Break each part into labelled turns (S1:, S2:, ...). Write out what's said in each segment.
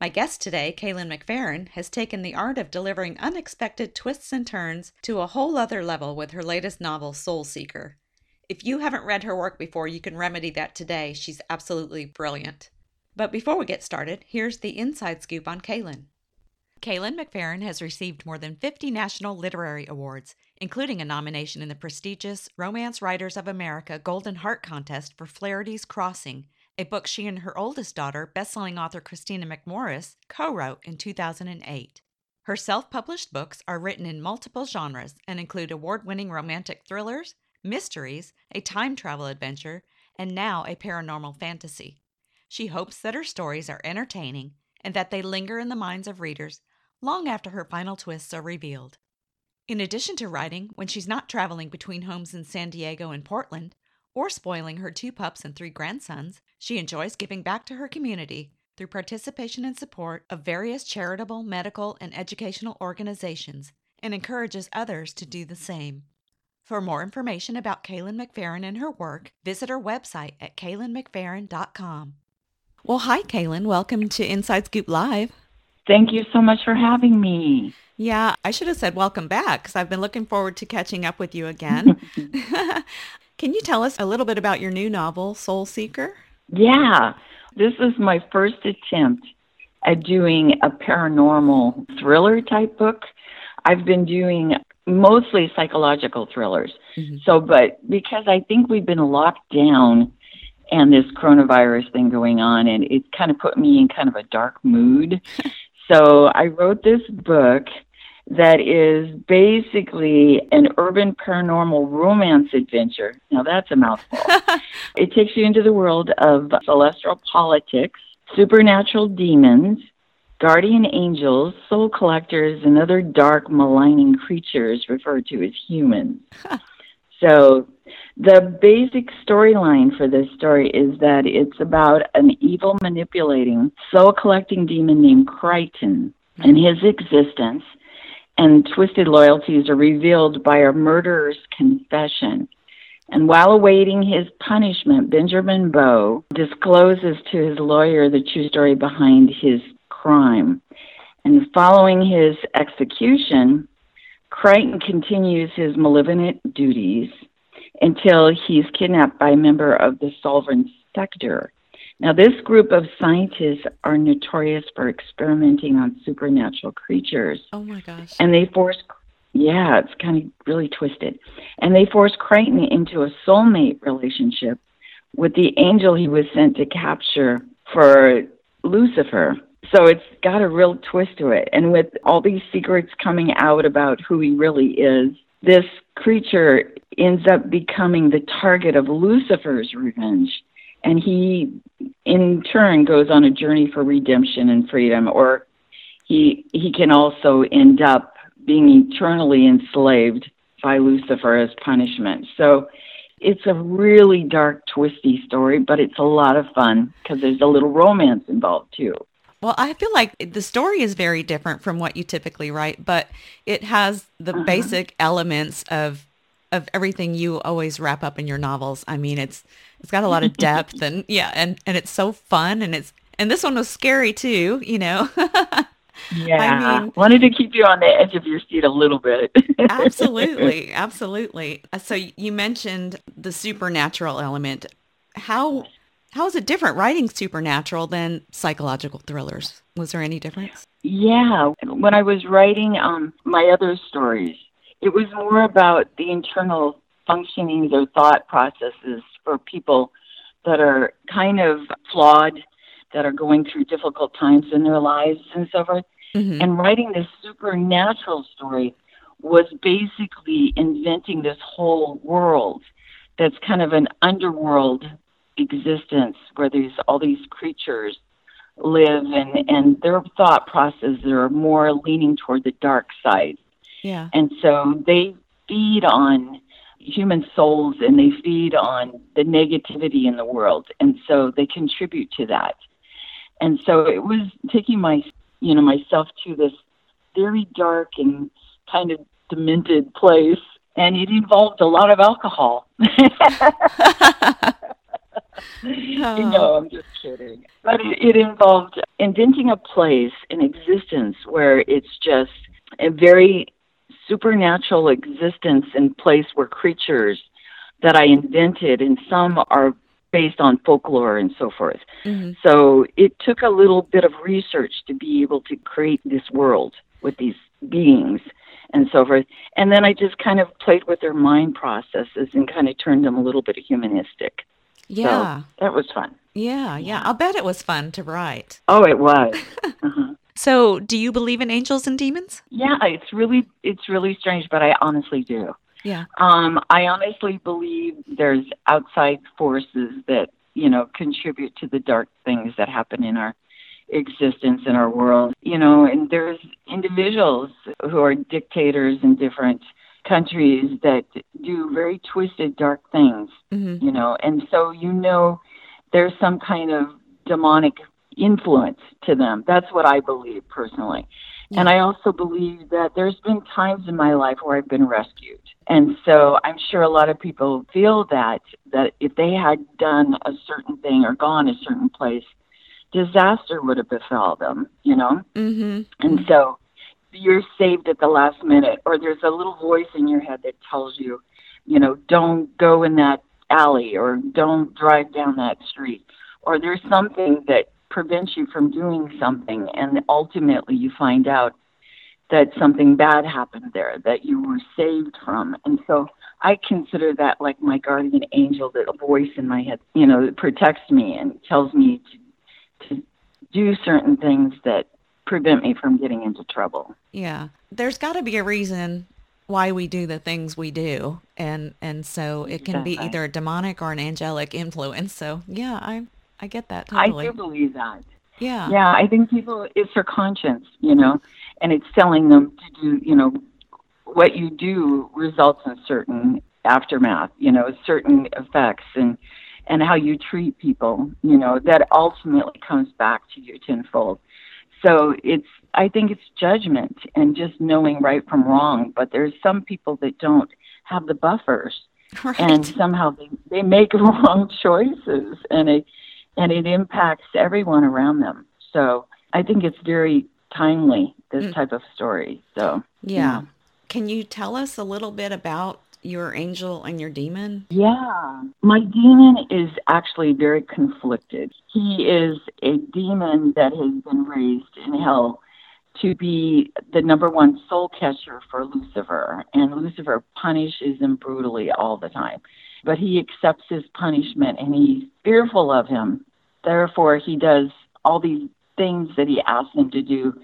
S1: My guest today, Kalynn McPherron, has taken the art of delivering unexpected twists and turns to a whole other level with her latest novel, Soul Seeker. If you haven't read her work before, you can remedy that today. She's absolutely brilliant. But before we get started, here's the inside scoop on Kalynn. Kalynn McPherron has received more than 50 national literary awards, including a nomination in the prestigious Romance Writers of America Golden Heart Contest for Flaherty's Crossing a book she and her oldest daughter, bestselling author Kristina McMorris, co wrote in 2008. Her self published books are written in multiple genres and include award winning romantic thrillers, mysteries, a time travel adventure, and now a paranormal fantasy. She hopes that her stories are entertaining and that they linger in the minds of readers long after her final twists are revealed. In addition to writing, when she's not traveling between homes in San Diego and Portland, or spoiling her two pups and three grandsons, she enjoys giving back to her community through participation and support of various charitable, medical, and educational organizations and encourages others to do the same. For more information about Kalynn McPherron and her work, visit her website at kalynnmcpherron.com. Well, hi, Kalynn. Welcome to Inside Scoop Live.
S2: Thank you so much for having me.
S1: Yeah, I should have said welcome back because I've been looking forward to catching up with you again. Can you tell us a little bit about your new novel, Soul Seeker?
S2: Yeah, this is my first attempt at doing a paranormal thriller type book. I've been doing mostly psychological thrillers. Mm-hmm. So, but because I think we've been locked down and this coronavirus thing going on, and it kind of put me in kind of a dark mood. so, I wrote this book that is basically an urban paranormal romance adventure. Now, that's a mouthful. it takes you into the world of celestial politics, supernatural demons, guardian angels, soul collectors, and other dark, maligning creatures referred to as humans. so, the basic storyline for this story is that it's about an evil manipulating, soul collecting demon named Crichton and mm-hmm. his existence and twisted loyalties are revealed by a murderer's confession. And while awaiting his punishment, Benjamin Bow discloses to his lawyer the true story behind his crime. And following his execution, Crichton continues his malevolent duties until he's kidnapped by a member of the Sovereign Sector, now, this group of scientists are notorious for experimenting on supernatural creatures.
S1: Oh my gosh.
S2: And they force, yeah, it's kind of really twisted. And they force Crichton into a soulmate relationship with the angel he was sent to capture for Lucifer. So it's got a real twist to it. And with all these secrets coming out about who he really is, this creature ends up becoming the target of Lucifer's revenge and he in turn goes on a journey for redemption and freedom or he he can also end up being eternally enslaved by Lucifer as punishment. So it's a really dark, twisty story, but it's a lot of fun because there's a little romance involved too.
S1: Well, I feel like the story is very different from what you typically write, but it has the uh-huh. basic elements of of everything you always wrap up in your novels. I mean, it's it's got a lot of depth and yeah, and and it's so fun and it's and this one was scary too, you know.
S2: yeah, I mean, wanted to keep you on the edge of your seat a little bit.
S1: absolutely, absolutely. Uh, so you mentioned the supernatural element. How how is it different writing supernatural than psychological thrillers? Was there any difference?
S2: Yeah, when I was writing um, my other stories, it was more about the internal functionings or thought processes for people that are kind of flawed, that are going through difficult times in their lives and so forth. Mm-hmm. And writing this supernatural story was basically inventing this whole world that's kind of an underworld existence where these all these creatures live and and their thought processes are more leaning toward the dark side
S1: Yeah.
S2: And so they feed on human souls and they feed on the negativity in the world. And so they contribute to that. And so it was taking my, you know, myself to this very dark and kind of demented place. And it involved a lot of alcohol.
S1: Oh.
S2: No, I'm just kidding. But it, it involved inventing a place, an existence where it's just a very supernatural existence in place where creatures that I invented, and some are based on folklore and so forth.
S1: Mhm.
S2: So it took a little bit of research to be able to create this world with these beings and so forth. And then I just kind of played with their mind processes and kind of turned them a little bit humanistic.
S1: Yeah.
S2: So that was fun.
S1: yeah. Yeah. I'll bet it was fun to write.
S2: Oh, it was. uh-huh.
S1: So, do you believe in angels and demons?
S2: Yeah, it's really it's really strange, but I honestly do.
S1: Yeah.
S2: Um, I honestly believe there's outside forces that you know contribute to the dark things that happen in our existence in our world. You know, and there's individuals who are dictators in different countries that do very twisted, dark things.
S1: hmm
S2: You know, and so you know there's some kind of demonic influence to them. That's what I believe personally. And I also believe that there's been times in my life where I've been rescued. And so I'm sure a lot of people feel that that if they had done a certain thing or gone a certain place, disaster would have befell them, you know?
S1: hmm
S2: And so you're saved at the last minute, or there's a little voice in your head that tells you, you know, don't go in that alley or don't drive down that street, or there's something that prevents you from doing something, and ultimately you find out that something bad happened there that you were saved from. And so I consider that like my guardian angel, that a voice in my head, you know, that protects me and tells me to, to do certain things that prevent me from getting into trouble.
S1: Yeah. There's got to be a reason why we do the things we do. And and so it can be either a demonic or an angelic influence. So, yeah, I I get that
S2: I do believe that.
S1: Yeah.
S2: Yeah, I think people, it's their conscience, you know, and it's telling them to do, you know, what you do results in certain aftermath, you know, certain effects and and how you treat people, you know, that ultimately comes back to you tenfold. So it's I think it's judgment and just knowing right from wrong, but there's some people that don't have the buffers
S1: Right.
S2: and somehow they, they make wrong choices and it and it impacts everyone around them so i think it's very timely this
S1: Mm.
S2: type of story so
S1: yeah. Can you tell us a little bit about your angel and your demon?
S2: yeah my demon is actually very conflicted he is a demon that has been raised in hell to be the number one soul catcher for Lucifer, and Lucifer punishes him brutally all the time. But he accepts his punishment and he's fearful of him. Therefore, he does all these things that he asks him to do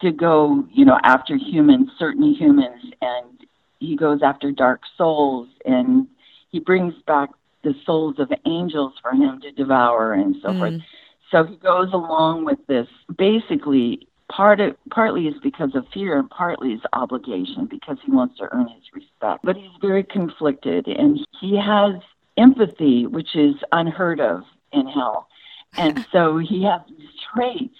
S2: to go, you know, after humans, certain humans, and he goes after dark souls and he brings back the souls of angels for him to devour and so forth.
S1: Mm.
S2: So he goes along with this. Basically, part of, partly is because of fear, and partly is obligation because he wants to earn his respect. But he's very conflicted, and he has empathy, which is unheard of in hell. And so he has these traits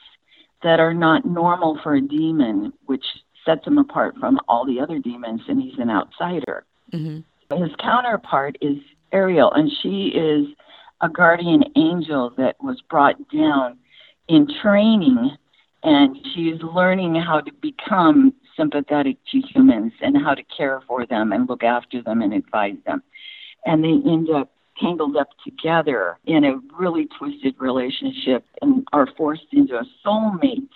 S2: that are not normal for a demon, which sets him apart from all the other demons, and he's an outsider.
S1: hmm
S2: His counterpart is Ariel, and she is a guardian angel that was brought down in training, and she's learning how to become sympathetic to humans and how to care for them and look after them and advise them. And they end up tangled up together in a really twisted relationship and are forced into a soulmate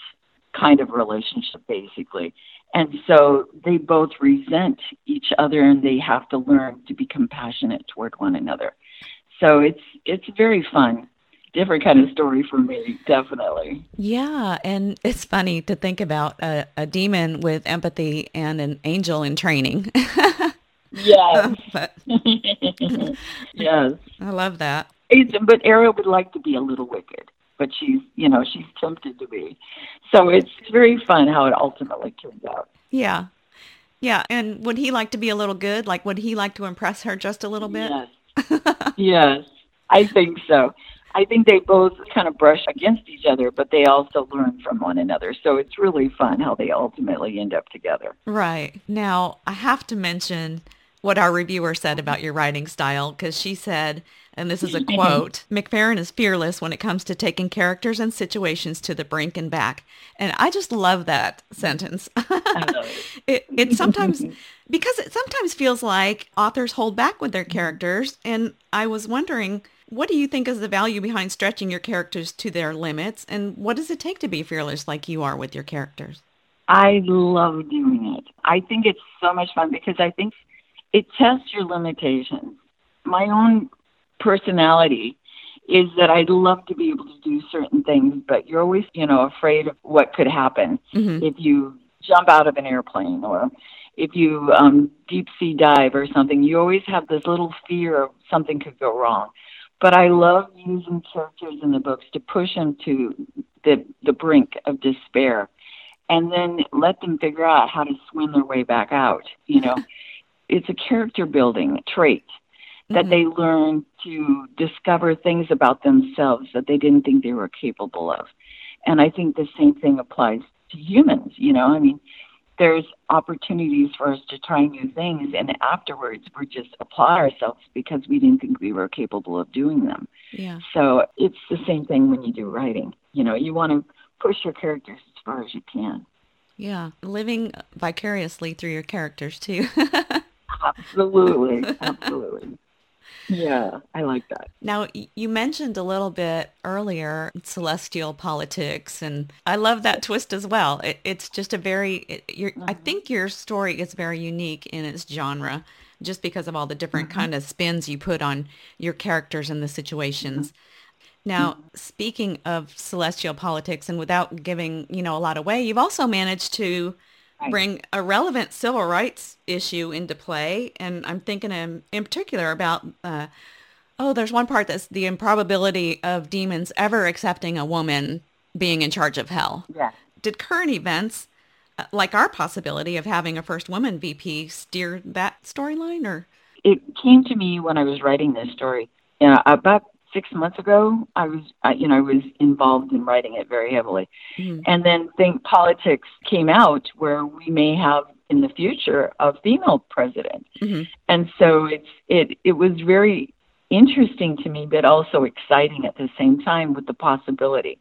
S2: kind of relationship, basically. And so they both resent each other and they have to learn to be compassionate toward one another. So it's it's very fun. Different kind of story for me, definitely.
S1: Yeah, and it's funny to think about a, a demon with empathy and an angel in training.
S2: Yes.
S1: but
S2: yes.
S1: I love that.
S2: It's, but Ariel would like to be a little wicked, but she's you know, she's tempted to be. So it's very fun how it ultimately turns out.
S1: Yeah. Yeah, and would he like to be a little good? Like, would he like to impress her just a little bit?
S2: Yes. yes, I think so. I think they both kind of brush against each other, but they also learn from one another. So it's really fun how they ultimately end up together.
S1: Right. Now, I have to mention what our reviewer said about your writing style because she said, and this is a quote McPherron is fearless when it comes to taking characters and situations to the brink and back. And I just love that sentence. it. it, it sometimes, because it sometimes feels like authors hold back with their characters. And I was wondering, what do you think is the value behind stretching your characters to their limits? And what does it take to be fearless like you are with your characters?
S2: I love doing it. I think it's so much fun because I think it tests your limitations. My own personality is that I'd love to be able to do certain things, but you're always, you know, afraid of what could happen mm-hmm. if you jump out of an airplane or if you um, deep sea dive or something. You always have this little fear of something could go wrong. But I love using characters in the books to push them to the the brink of despair, and then let them figure out how to swim their way back out. You know. it's a character building trait that mm-hmm. they learn to discover things about themselves that they didn't think they were capable of. And I think the same thing applies to humans, you know, I mean, there's opportunities for us to try new things and afterwards we just apply ourselves because we didn't think we were capable of doing them.
S1: Yeah.
S2: So it's the same thing when you do writing. You know, you want to push your characters as far as you can.
S1: Yeah, living vicariously through your characters too.
S2: absolutely, absolutely. Yeah, I like that.
S1: Now, you mentioned a little bit earlier celestial politics, and I love that twist as well. It, it's just a very, it, mm-hmm. I think your story is very unique in its genre, just because of all the different mm-hmm. kind of spins you put on your characters and the situations. Mm-hmm. Now, mm-hmm. speaking of celestial politics, and without giving you know a lot away, you've also managed to bring a relevant civil rights issue into play. And I'm thinking in, in particular about, uh, oh, there's one part that's the improbability of demons ever accepting a woman being in charge of hell.
S2: Yeah.
S1: Did current events, uh, like our possibility of having a first woman VP, steer that storyline or?
S2: It came to me when I was writing this story. You know, about six months ago, I was, I, you know, I was involved in writing it very heavily, mm-hmm. and then think politics came out where we may have in the future a female president, mm-hmm. and so it's it it was very interesting to me, but also exciting at the same time with the possibility,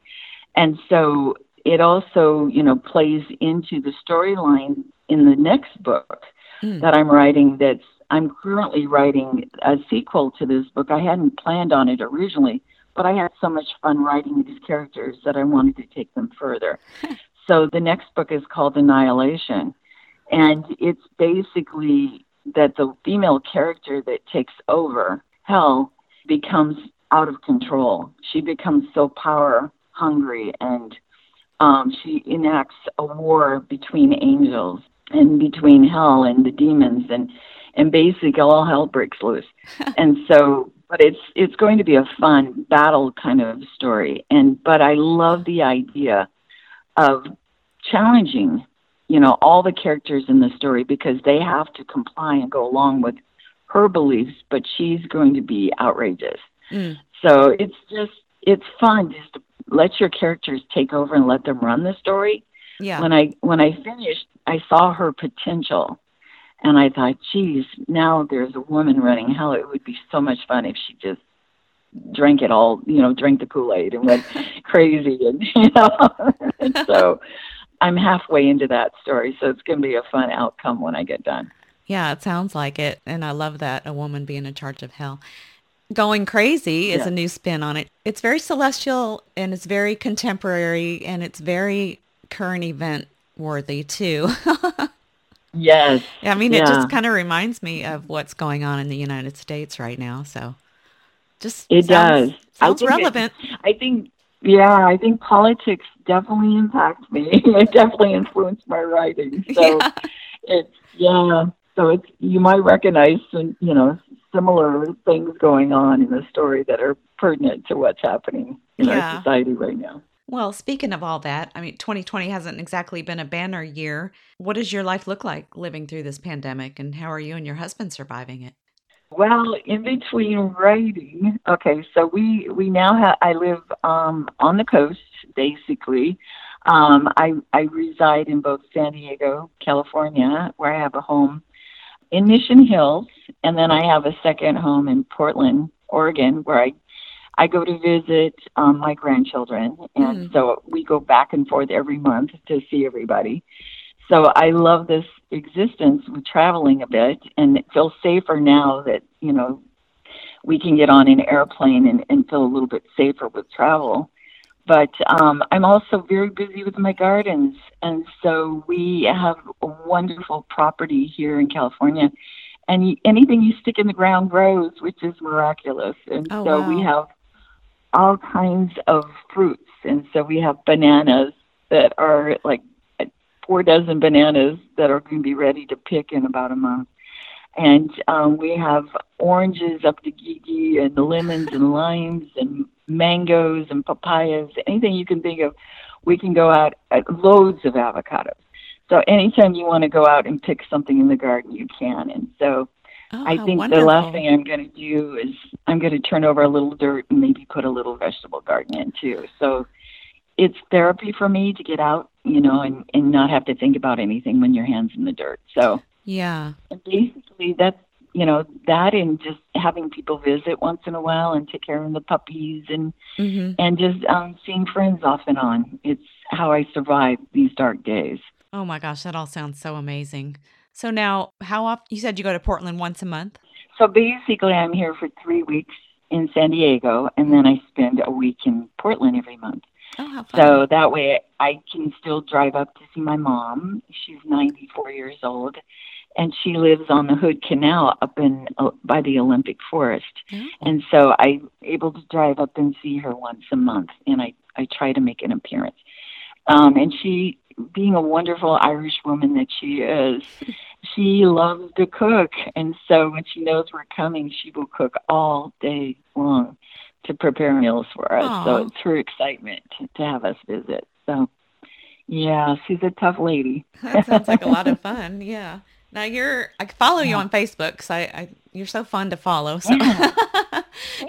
S2: and so it also you know plays into the storyline in the next book mm. that I'm writing that's I'm currently writing a sequel to this book. I hadn't planned on it originally, but I had so much fun writing these characters that I wanted to take them further. so the next book is called Annihilation, and it's basically that the female character that takes over Hell becomes out of control. She becomes so power hungry and um, she enacts a war between angels and between hell and the demons and and basically all hell breaks loose. and so, but it's it's going to be a fun battle kind of story. And but I love the idea of challenging, you know, all the characters in the story because they have to comply and go along with her beliefs, but she's going to be outrageous. Mm. So it's just it's fun just to let your characters take over and let them run the story.
S1: Yeah.
S2: When I when I finished, I saw her potential and I thought, geez, now there's a woman running hell. It would be so much fun if she just drank it all, you know, drank the Kool Aid and went crazy, and you know. and so I'm halfway into that story, so it's going to be a fun outcome when I get done.
S1: Yeah, it sounds like it, and I love that a woman being in charge of hell. Going Crazy is yeah. a new spin on it. It's very celestial and it's very contemporary and it's very current event worthy too.
S2: Yes.
S1: I mean, yeah. it just kind of reminds me of what's going on in the United States right now. So just
S2: it
S1: sounds,
S2: does.
S1: Sounds relevant.
S2: It, I think, yeah, I think politics definitely impacts me. it definitely influenced my writing. So yeah. it's, yeah. So it's, you might recognize, some you know, similar things going on in the story that are pertinent to what's happening in yeah. our society right now.
S1: Well, speaking of all that, I mean, 2020 hasn't exactly been a banner year. What does your life look like living through this pandemic, and how are you and your husband surviving it?
S2: Well, in between writing, okay, so we we now have. I live um, on the coast, basically. Um, I I reside in both San Diego, California, where I have a home in Mission Hills, and then I have a second home in Portland, Oregon, where I I go to visit um, my grandchildren, and mm. so we go back and forth every month to see everybody. So I love this existence with traveling a bit, and it feels safer now that you know we can get on an airplane and, and feel a little bit safer with travel. But um, I'm also very busy with my gardens, and so we have a wonderful property here in California. And anything you stick in the ground grows, which is miraculous. And oh, so wow. we have all kinds of fruits, and so we have bananas that are like four dozen bananas that are going to be ready to pick in about a month. And um, we have oranges up to Gigi and lemons and limes and mangoes and papayas, anything you can think of. We can go out at loads of avocados. So anytime you want to go out and pick something in the garden, you can. And so oh, I think wonderful. the last thing I'm going to do is I'm going to turn over a little dirt and maybe put a little vegetable garden in too. So it's therapy for me to get out, you know, and and not have to think about anything when your hands in the dirt. So
S1: yeah,
S2: and basically that's you know that and just having people visit once in a while and take care of the puppies and mm-hmm. and just um, seeing friends off and on. It's how I survive these dark days.
S1: Oh my gosh, that all sounds so amazing. So now, how often? You said you go to Portland once a month.
S2: So basically, I'm here for three weeks in San Diego, and then I spend a week in Portland every month.
S1: Oh,
S2: so that way I can still drive up to see my mom. She's 94 years old and she lives on the Hood Canal up in uh, by the Olympic Forest. Oh. And so I'm able to drive up and see her once a month and I I try to make an appearance. Um and she being a wonderful Irish woman that she is, she loves to cook and so when she knows we're coming, she will cook all day long to prepare meals for us. Aww. So it's her excitement to have us visit. So, yeah, she's a tough lady.
S1: that sounds like a lot of fun. Yeah. Now you're, I follow you on Facebook because I, I, you're so fun to follow. So.
S2: Yeah.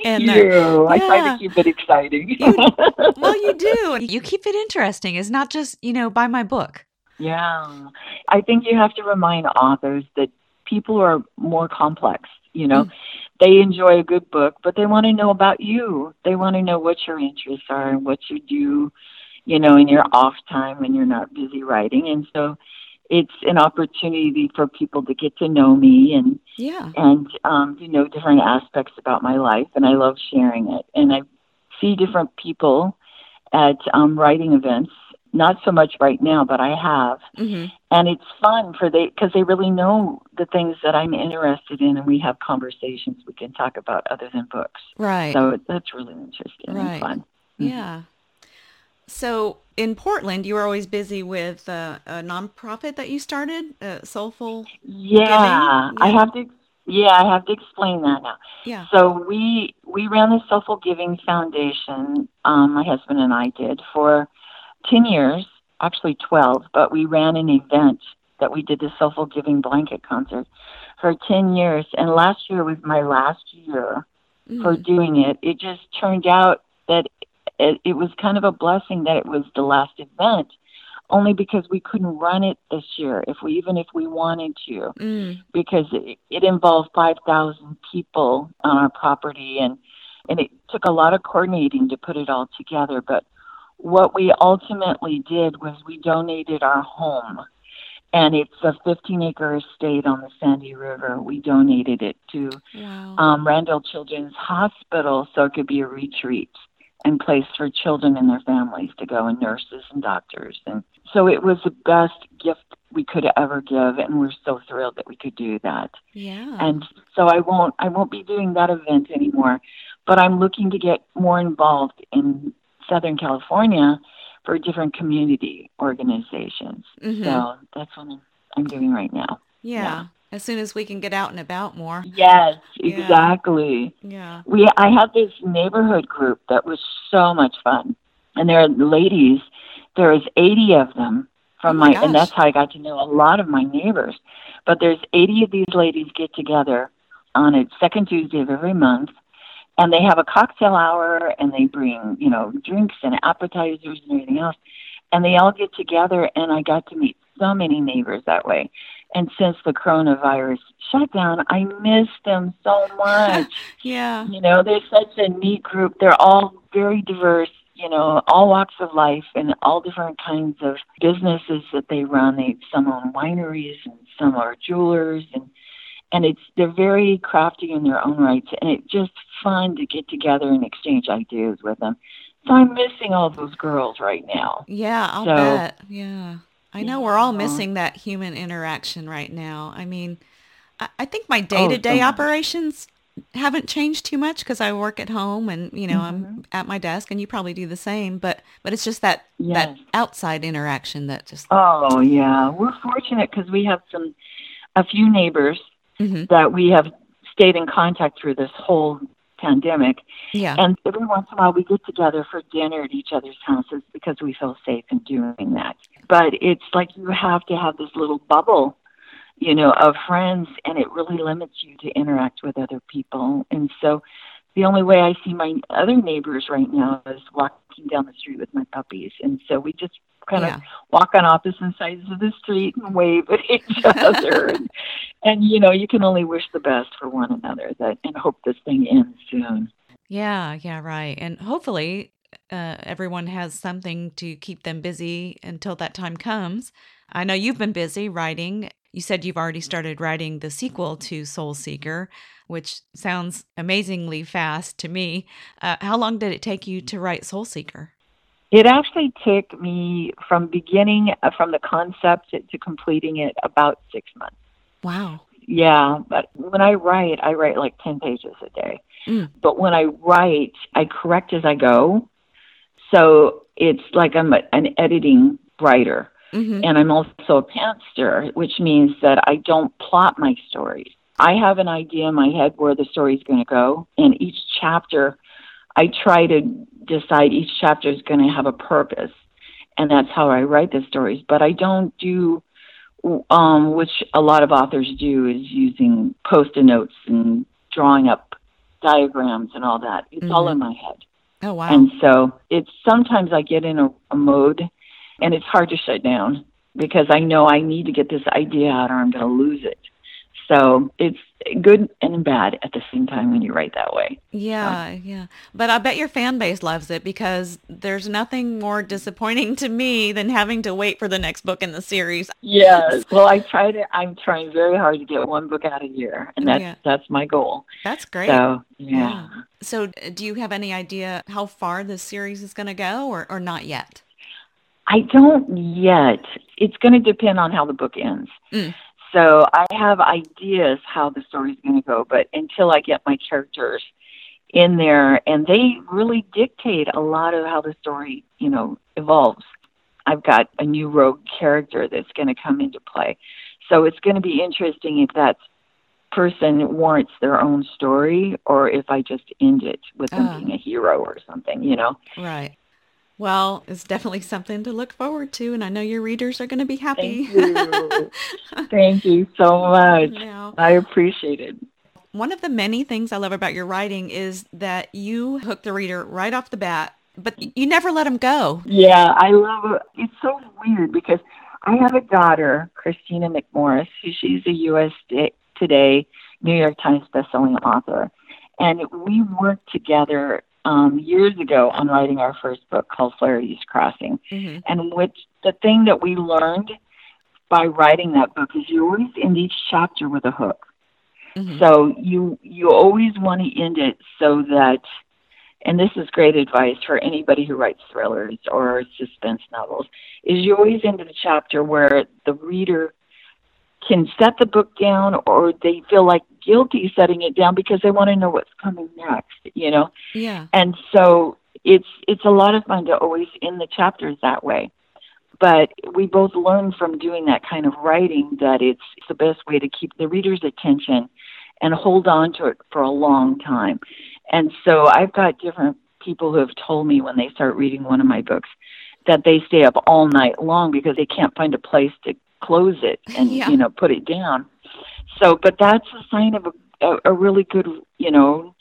S2: and you. Uh, I try to keep it exciting.
S1: you, well, you do. You keep it interesting. It's not just you know buy my book.
S2: Yeah, I think you have to remind authors that people are more complex. You know, mm they enjoy a good book, but they want to know about you. They want to know what your interests are and what you do, you know, in your off time when you're not busy writing. And so it's an opportunity for people to get to know me and
S1: yeah
S2: and um to know different aspects about my life and I love sharing it. And I see different people at um writing events not so much right now, but I have. Mm-hmm. And it's fun for they because they really know the things that I'm interested in, and we have conversations we can talk about other than books.
S1: Right.
S2: So that's really interesting right. and fun.
S1: Mm-hmm. Yeah. So in Portland, you were always busy with uh, a nonprofit that you started, uh, Soulful.
S2: Yeah, yeah, I have to. Yeah, I have to explain that now.
S1: Yeah.
S2: So we we ran the Soulful Giving Foundation. Um, my husband and I did for 10 years, actually 12, but we ran an event that we did the Soulful Giving Blanket Concert for 10 years. And last year was my last year mm. for doing it. It just turned out that it, it was kind of a blessing that it was the last event only because we couldn't run it this year if we even if we wanted to mm. because it, it involved 5000 people on our property and and it took a lot of coordinating to put it all together but what we ultimately did was we donated our home and it's a 15 acre estate on the sandy river we donated it to wow. um, randall children's hospital so it could be a retreat and place for children and their families to go and nurses and doctors and so it was the best gift we could ever give and we're so thrilled that we could do that
S1: yeah
S2: and so i won't i won't be doing that event anymore but i'm looking to get more involved in Southern California for different community organizations. Mm-hmm. So that's what I'm doing right now.
S1: Yeah. yeah. As soon as we can get out and about more.
S2: Yes, exactly.
S1: Yeah.
S2: We I had this neighborhood group that was so much fun. and there are ladies. There's 80 of them from
S1: Oh my
S2: my, and that's how I got to know a lot of my neighbors. But there's 80 of these ladies get together on a second Tuesday of every month, and they have a cocktail hour, and they bring you know drinks and appetizers and everything else, and they all get together, and I got to meet so many neighbors that way. And since the coronavirus shutdown, I miss them so much.
S1: Yeah.
S2: You know, they're such a neat group. They're all very diverse, you know, all walks of life and all different kinds of businesses that they run. They some own wineries and some are jewelers and and it's they're very crafty in their own rights and it's just fun to get together and exchange ideas with them. So I'm missing all those girls right now.
S1: Yeah, I'll
S2: So-
S1: bet. Yeah. I know we're all missing that human interaction right now. I mean, I, I think my day to day operations haven't changed too much because I work at home and you know
S2: Mm-hmm.
S1: I'm at my desk and you probably do the same. But but it's just that
S2: Yes.
S1: that outside interaction that just
S2: Oh yeah, we're fortunate because we have some a few neighbors
S1: Mhm.
S2: that we have stayed in contact through this whole pandemic.
S1: yeah
S2: And every once in a while, we get together for dinner at each other's houses because we feel safe in doing that. But it's like you have to have this little bubble, you know, of friends, and it really limits you to interact with other people. And so, the only way I see my other neighbors right now is walking down the street with my puppies. And so we just kind
S1: yeah
S2: of walk on opposite sides of the street and wave at each other. and, and you know, you can only wish the best for one another that and hope this thing ends soon.
S1: yeah yeah right. And hopefully uh, everyone has something to keep them busy until that time comes. I know you've been busy writing. You said you've already started writing the sequel to Soul Seeker, which sounds amazingly fast to me. Uh, how long did it take you to write Soul Seeker?
S2: It actually took me from beginning, uh, from the concept to, to completing it, about six months.
S1: Wow.
S2: Yeah, but when I write, I write like 10 pages a day.
S1: Mm.
S2: But when I write, I correct as I go. So it's like I'm a, an editing writer.
S1: hmm
S2: And I'm also a pantster, which means that I don't plot my stories. I have an idea in my head where the story is going to go, and each chapter, I try to decide each chapter is going to have a purpose, and that's how I write the stories. But I don't do, um, which a lot of authors do, is using post-it notes and drawing up diagrams and all that. It's all
S1: Mhm.
S2: in my head.
S1: Oh, wow.
S2: And so it's sometimes I get in a, a mode and it's hard to shut down because I know I need to get this idea out or I'm going to lose it. So it's good and bad at the same time when you write that way.
S1: Yeah, yeah. But I bet your fan base loves it because there's nothing more disappointing to me than having to wait for the next book in the series.
S2: Yes. Well, I try to. I'm trying very hard to get one book out a year, and that's
S1: Yeah.
S2: that's my goal.
S1: That's great.
S2: So yeah.
S1: So, uh, do you have any idea how far this series is going to go or, or not yet?
S2: I don't yet. It's going to depend on how the book ends.
S1: Mm.
S2: So I have ideas how the story's going to go, but until I get my characters in there, and they really dictate a lot of how the story, you know, evolves. I've got a new rogue character that's going to come into play, so it's going to be interesting if that person warrants their own story or if I just end it with them
S1: Ah.
S2: being a hero or something, you know.
S1: Right. Well, it's definitely something to look forward to, and I know your readers are going to be happy.
S2: Thank you. Thank you so much.
S1: Yeah.
S2: I appreciate it.
S1: One of the many things I love about your writing is that you hook the reader right off the bat, but you never let them go.
S2: Yeah, I love it. It's so weird because I have a daughter, Kristina McMorris, who she's a U.S. Today New York Times bestselling author, and we worked together um, years ago on writing our first book called Flaherty's Crossing.
S1: hmm
S2: And which the thing that we learned by writing that book is you always end each chapter with a hook.
S1: hmm
S2: So you you always want to end it so that, and this is great advice for anybody who writes thrillers or suspense novels, is you always end the chapter where the reader can set the book down or they feel like guilty setting it down because they want to know what's coming next, you know.
S1: Yeah.
S2: And so it's it's a lot of fun to always end the chapters that way. But we both learned from doing that kind of writing that it's the best way to keep the reader's attention and hold on to it for a long time. And so I've got different people who have told me when they start reading one of my books that they stay up all night long because they can't find a place to close it and
S1: Yeah.
S2: you know put it down. So, but that's a sign of a, a, a really good, you know,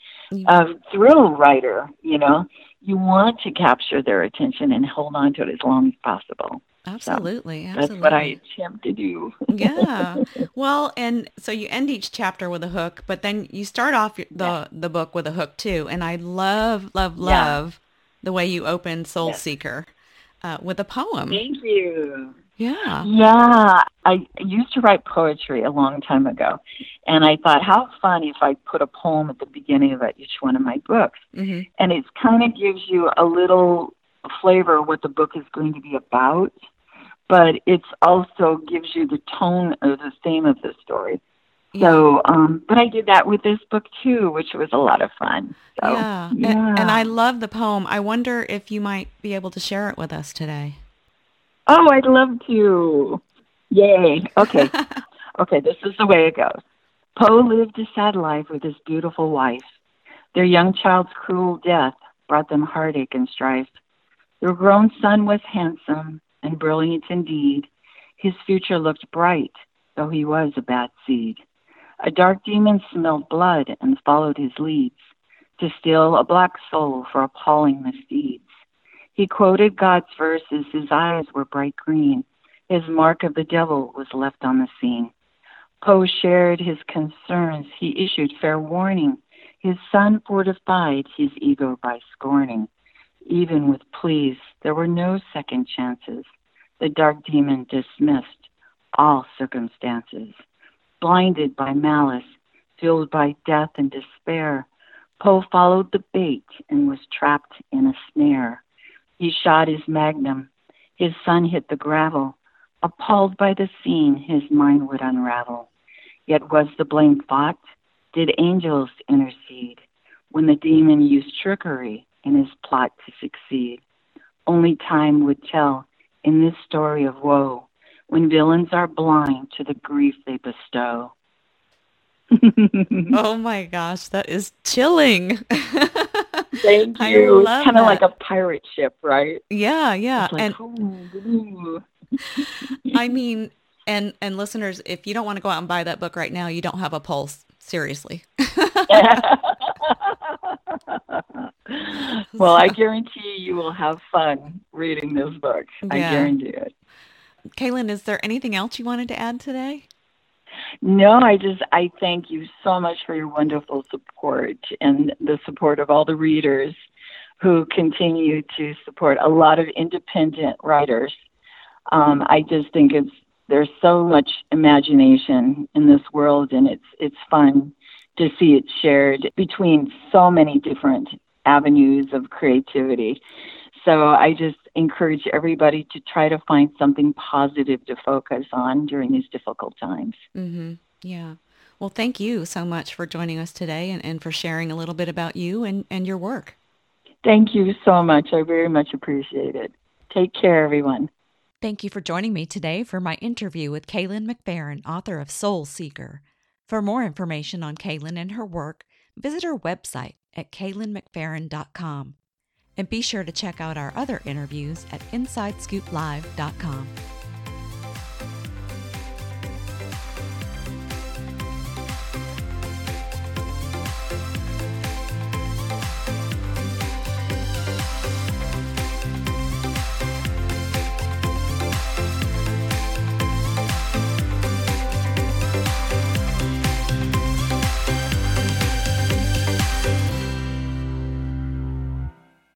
S2: uh, thrill writer. You know, you want to capture their attention and hold on to it as long as possible.
S1: absolutely,
S2: That's
S1: absolutely.
S2: what I attempt to do.
S1: yeah. Well, and so you end each chapter with a hook, but then you start off the the book with a hook too. And I love, love,
S2: Yeah.
S1: love the way you open Soul
S2: Yes.
S1: Seeker uh, with a poem.
S2: Thank you.
S1: Yeah.
S2: Yeah, I used to write poetry a long time ago, and I thought, how fun if I put a poem at the beginning of each one of my books,
S1: hmm
S2: and it kind of gives you a little flavor of what the book is going to be about, but it's also gives you the tone or the theme of the story. So, um, but I did that with this book too, which was a lot of fun. So,
S1: yeah. And,
S2: yeah.
S1: and I love the poem. I wonder if you might be able to share it with us today.
S2: Oh, I'd love to. Yay. Okay. okay, this is the way it goes. Poe lived a sad life with his beautiful wife. Their young child's cruel death brought them heartache and strife. Their grown son was handsome and brilliant indeed. His future looked bright, though he was a bad seed. A dark demon smelled blood and followed his leads to steal a black soul for appalling misdeeds. He quoted God's verses. His eyes were bright green. His mark of the devil was left on the scene. Poe shared his concerns. He issued fair warning. His son fortified his ego by scorning. Even with pleas, there were no second chances. The dark demon dismissed all circumstances. Blinded by malice, filled by death and despair, Poe followed the bait and was trapped in a snare. He shot his magnum. His son hit the gravel. Appalled by the scene, his mind would unravel. Yet was the blame fought? Did angels intercede when the demon used trickery in his plot to succeed? Only time would tell in this story of woe when villains are blind to the grief they bestow.
S1: Oh my gosh, that is chilling.
S2: Thank you. It's kind of like a pirate ship, right?
S1: yeah, yeah.
S2: Like,
S1: and. I mean, and and listeners, if you don't want to go out and buy that book right now, you don't have a pulse. Seriously.
S2: well, I guarantee you will have fun reading this book. I guarantee it.
S1: Kalynn, is there anything else you wanted to add today?
S2: No, I just I thank you so much for your wonderful support and the support of all the readers who continue to support a lot of independent writers. Um, I just think it's there's so much imagination in this world, and it's it's fun to see it shared between so many different avenues of creativity. So I just encourage everybody to try to find something positive to focus on during these difficult times.
S1: Mm-hmm. Yeah. Well, thank you so much for joining us today and, and for sharing a little bit about you and, and your work.
S2: Thank you so much. I very much appreciate it. Take care, everyone.
S1: Thank you for joining me today for my interview with Kalynn McPherron, author of Soul Seeker. For more information on Kalynn and her work, visit her website at kalynnmcpherron.com. And be sure to check out our other interviews at InsideScoopLive.com.